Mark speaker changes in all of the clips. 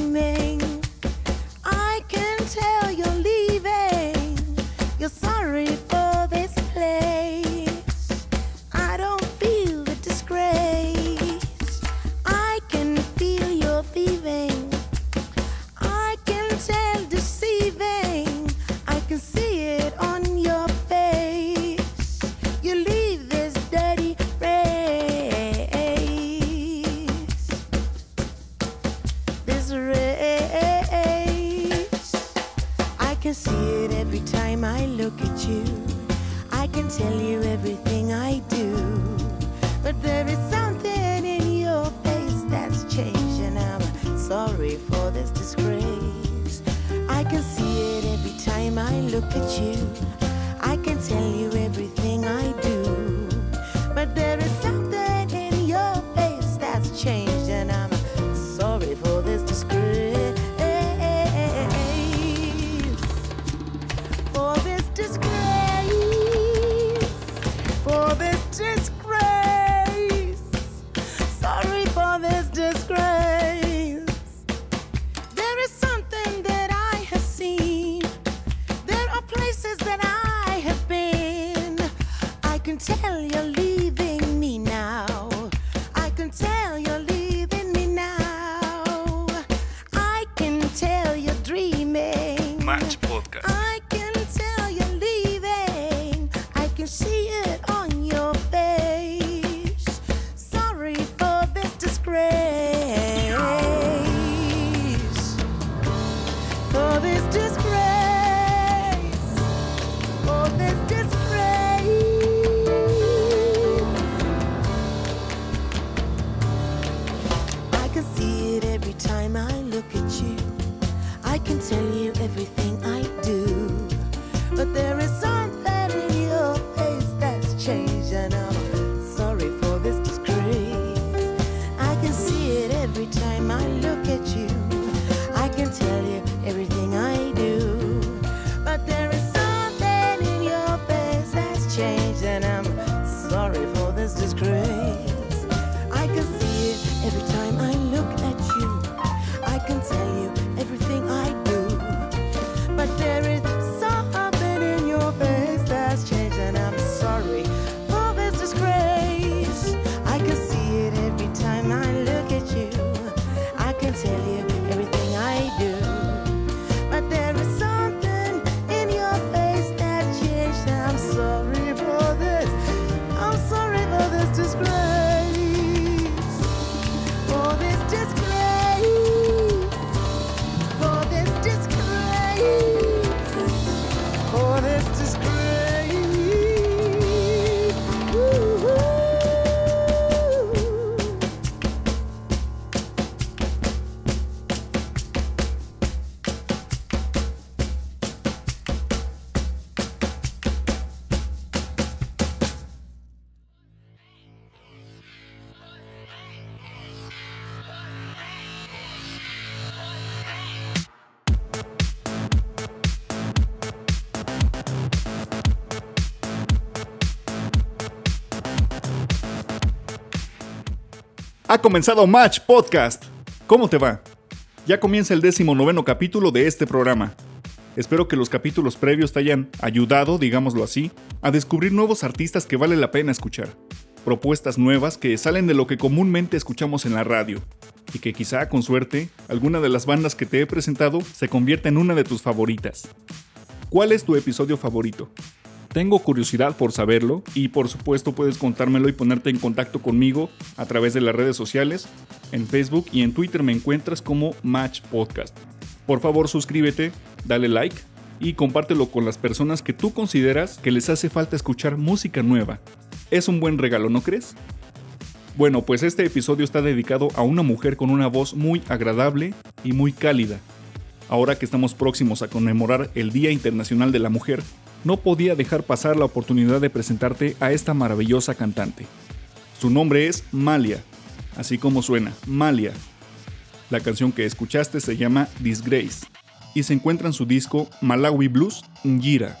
Speaker 1: make every time I look at you. I can tell you everything I do. But there is something in your face that's changed, and I'm sorry for this disgrace. I can see it every time I look at you. I can tell you everything I do. But there is something this disgrace.
Speaker 2: Ha comenzado Match Podcast. ¿Cómo te va? Ya comienza el décimo noveno capítulo de este programa. Espero que los capítulos previos te hayan ayudado, digámoslo así, a descubrir nuevos artistas que vale la pena escuchar. Propuestas nuevas que salen de lo que comúnmente escuchamos en la radio. Y que quizá, con suerte, alguna de las bandas que te he presentado se convierta en una de tus favoritas. ¿Cuál es tu episodio favorito? Tengo curiosidad por saberlo y por supuesto puedes contármelo y ponerte en contacto conmigo a través de las redes sociales. En Facebook y en Twitter me encuentras como Match Podcast. Por favor suscríbete, dale like y compártelo con las personas que tú consideras que les hace falta escuchar música nueva. Es un buen regalo, ¿no crees? Bueno, pues este episodio está dedicado a una mujer con una voz muy agradable y muy cálida. Ahora que estamos próximos a conmemorar el Día Internacional de la Mujer, no podía dejar pasar la oportunidad de presentarte a esta maravillosa cantante. Su nombre es Malia, así como suena, Malia. La canción que escuchaste se llama Disgrace y se encuentra en su disco Malawi Blues Ngira.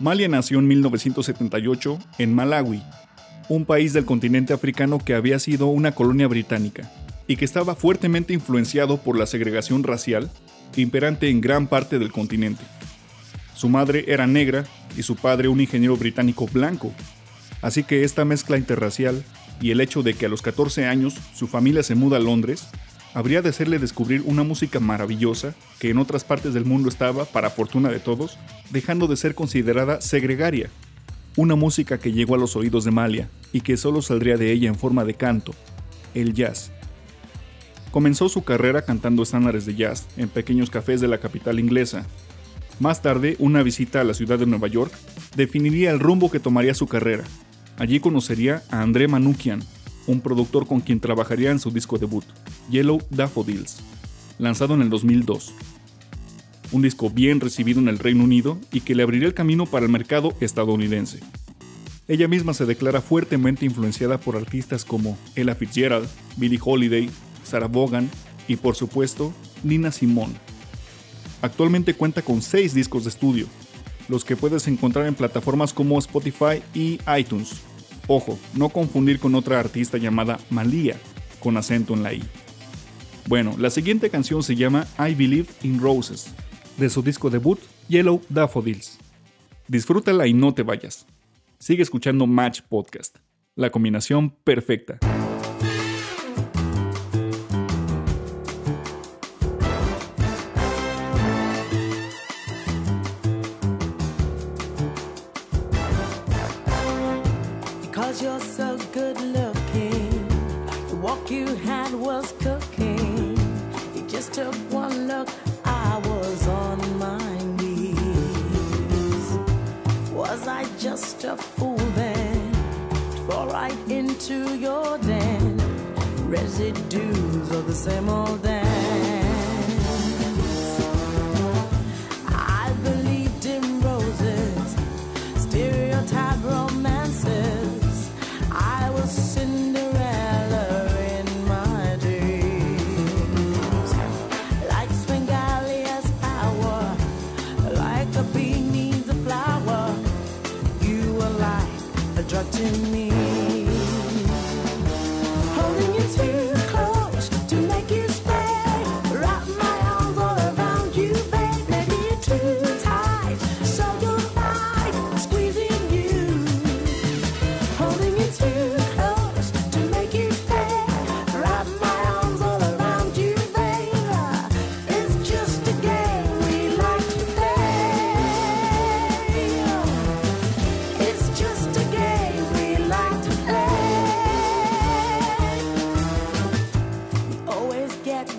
Speaker 2: Malia nació en 1978 en Malawi, un país del continente africano que había sido una colonia británica y que estaba fuertemente influenciado por la segregación racial imperante en gran parte del continente. Su madre era negra y su padre un ingeniero británico blanco, así que esta mezcla interracial y el hecho de que a los 14 años su familia se muda a Londres habría de hacerle descubrir una música maravillosa que en otras partes del mundo estaba, para fortuna de todos, dejando de ser considerada segregaria. Una música que llegó a los oídos de Malia y que solo saldría de ella en forma de canto, el jazz. Comenzó su carrera cantando estándares de jazz en pequeños cafés de la capital inglesa. Más tarde, una visita a la ciudad de Nueva York definiría el rumbo que tomaría su carrera. Allí conocería a André Manukian, un productor con quien trabajaría en su disco debut, Yellow Daffodils, lanzado en el 2002. Un disco bien recibido en el Reino Unido y que le abriría el camino para el mercado estadounidense. Ella misma se declara fuertemente influenciada por artistas como Ella Fitzgerald, Billie Holiday, Sarah Vaughan y por supuesto Nina Simone. Actualmente cuenta con seis discos de estudio, los que puedes encontrar en plataformas como Spotify y iTunes. Ojo, no confundir con otra artista llamada Malia, con acento en la I. Bueno, la siguiente canción se llama I Believe in Roses, de su disco debut Yellow Daffodils. Disfrútala y no te vayas. Sigue escuchando Match Podcast, la combinación perfecta.
Speaker 1: Just a fool then? Fall right into your den. Residues of the same old dance. To me. Holding you too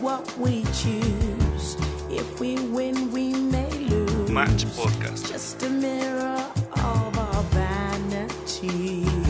Speaker 1: what we choose. If we win, we may lose.
Speaker 2: Match Podcast.
Speaker 1: Just a mirror of our vanity.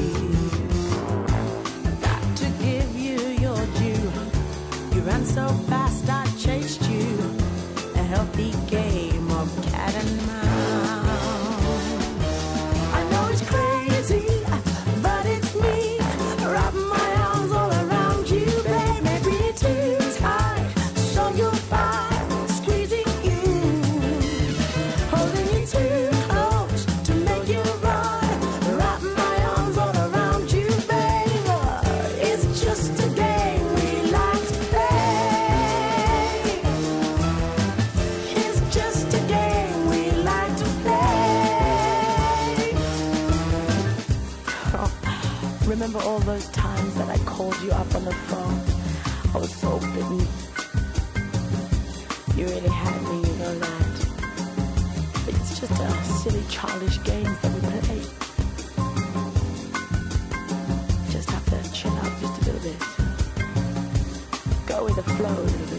Speaker 1: The flow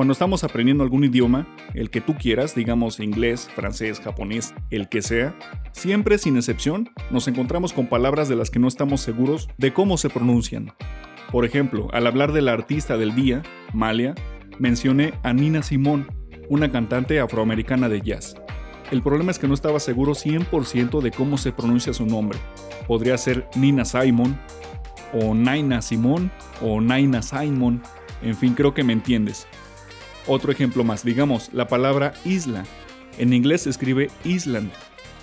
Speaker 2: Cuando estamos aprendiendo algún idioma, el que tú quieras, digamos inglés, francés, japonés, el que sea, siempre sin excepción nos encontramos con palabras de las que no estamos seguros de cómo se pronuncian. Por ejemplo, al hablar de la artista del día, Malia, mencioné a Nina Simone, una cantante afroamericana de jazz. El problema es que no estaba seguro 100% de cómo se pronuncia su nombre. Podría ser Nina Simon, o Naina Simone, o Naina Simon, en fin, creo que me entiendes. Otro ejemplo más, digamos, la palabra isla. En inglés se escribe Island,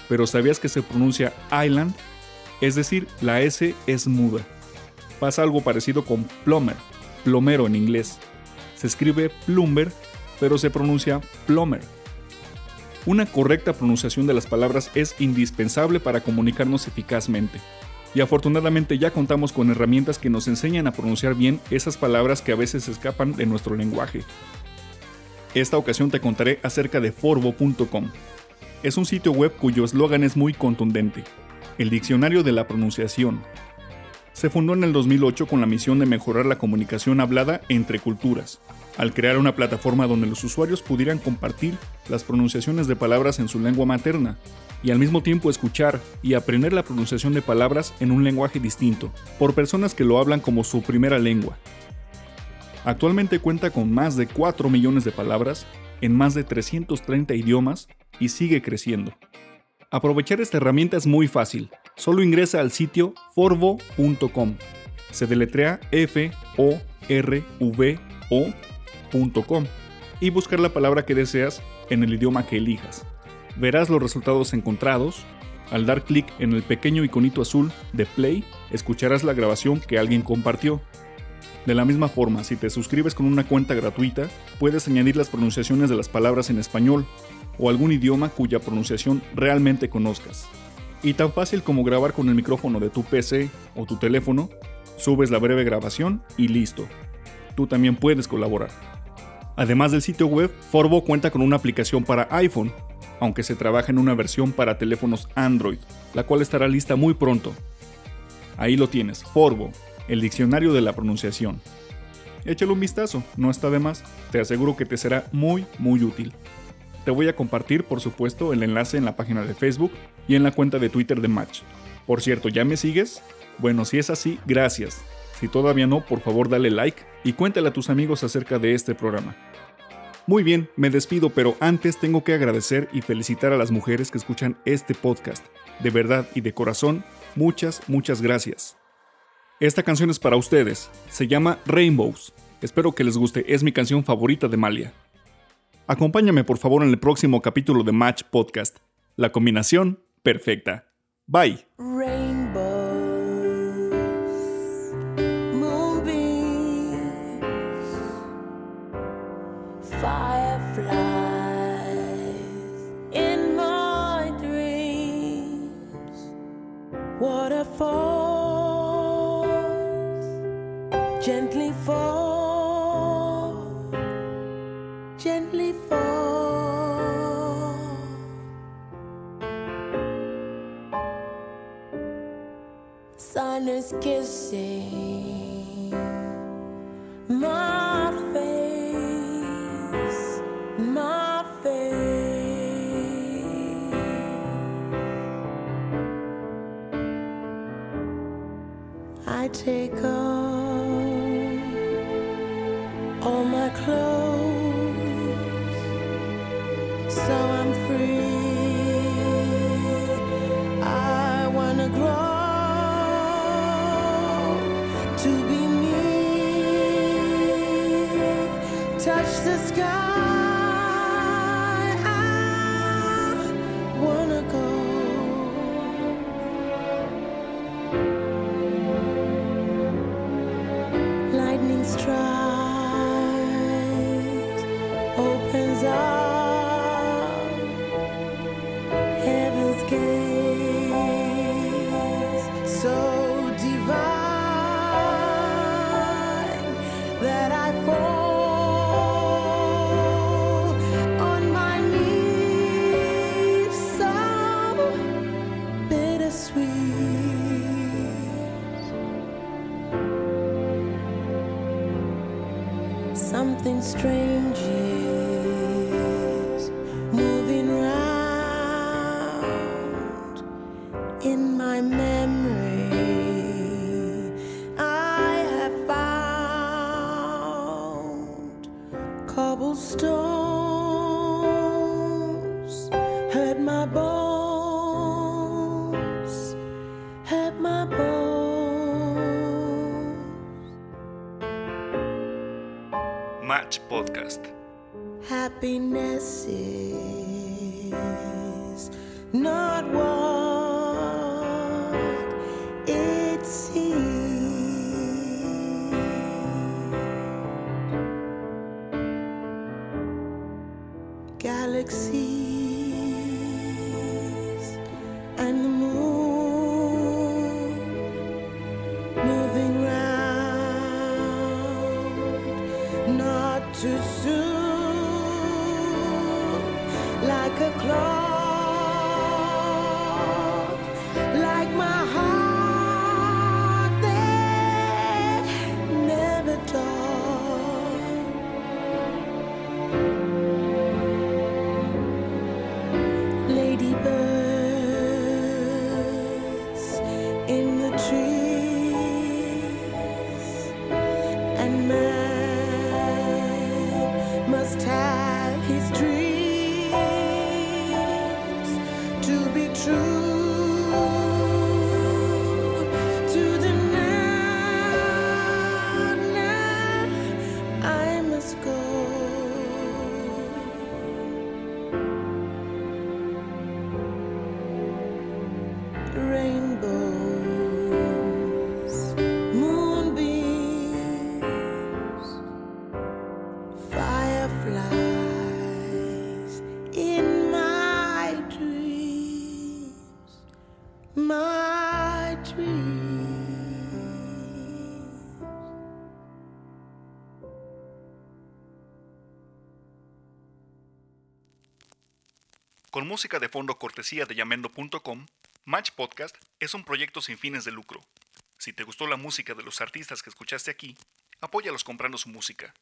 Speaker 2: pero ¿sabías que se pronuncia Island? Es decir, la S es muda. Pasa algo parecido con plumber, plomero en inglés. Se escribe plumber, pero se pronuncia plumber. Una correcta pronunciación de las palabras es indispensable para comunicarnos eficazmente. Y afortunadamente ya contamos con herramientas que nos enseñan a pronunciar bien esas palabras que a veces escapan de nuestro lenguaje. Esta ocasión te contaré acerca de forbo.com. Es un sitio web cuyo eslogan es muy contundente, el diccionario de la pronunciación. Se fundó en el 2008 con la misión de mejorar la comunicación hablada entre culturas, al crear una plataforma donde los usuarios pudieran compartir las pronunciaciones de palabras en su lengua materna, y al mismo tiempo escuchar y aprender la pronunciación de palabras en un lenguaje distinto, por personas que lo hablan como su primera lengua. Actualmente cuenta con más de 4 millones de palabras en más de 330 idiomas y sigue creciendo. Aprovechar esta herramienta es muy fácil. Solo ingresa al sitio forvo.com. Se deletrea F O R V O.com y buscar la palabra que deseas en el idioma que elijas. Verás los resultados encontrados. Al dar clic en el pequeño iconito azul de play, escucharás la grabación que alguien compartió de la misma forma, si te suscribes con una cuenta gratuita, puedes añadir las pronunciaciones de las palabras en español o algún idioma cuya pronunciación realmente conozcas. Y tan fácil como grabar con el micrófono de tu PC o tu teléfono, subes la breve grabación y listo. Tú también puedes colaborar. Además del sitio web, Forbo cuenta con una aplicación para iPhone, aunque se trabaja en una versión para teléfonos Android, la cual estará lista muy pronto. Ahí lo tienes, Forbo, el diccionario de la pronunciación. Échale un vistazo, no está de más, te aseguro que te será muy, muy útil. Te voy a compartir, por supuesto, el enlace en la página de Facebook y en la cuenta de Twitter de Match. Por cierto, ¿ya me sigues? Bueno, si es así, gracias. Si todavía no, por favor dale like y cuéntale a tus amigos acerca de este programa. Muy bien, me despido, pero antes tengo que agradecer y felicitar a las mujeres que escuchan este podcast. De verdad y de corazón, muchas, muchas gracias. Esta canción es para ustedes. Se llama Rainbows. Espero que les guste. Es mi canción favorita de Malia. Acompáñame por favor en el próximo capítulo de Match Podcast. La combinación perfecta. Bye.
Speaker 1: Sun is kissing to be me, touch the sky. Something strange is moving round in my memory. I have found cobblestones, hurt my bones, Happiness is in the trees,
Speaker 2: Con música de fondo cortesía de yamendo.com, Match Podcast es un proyecto sin fines de lucro. Si te gustó la música de los artistas que escuchaste aquí, apóyalos comprando su música.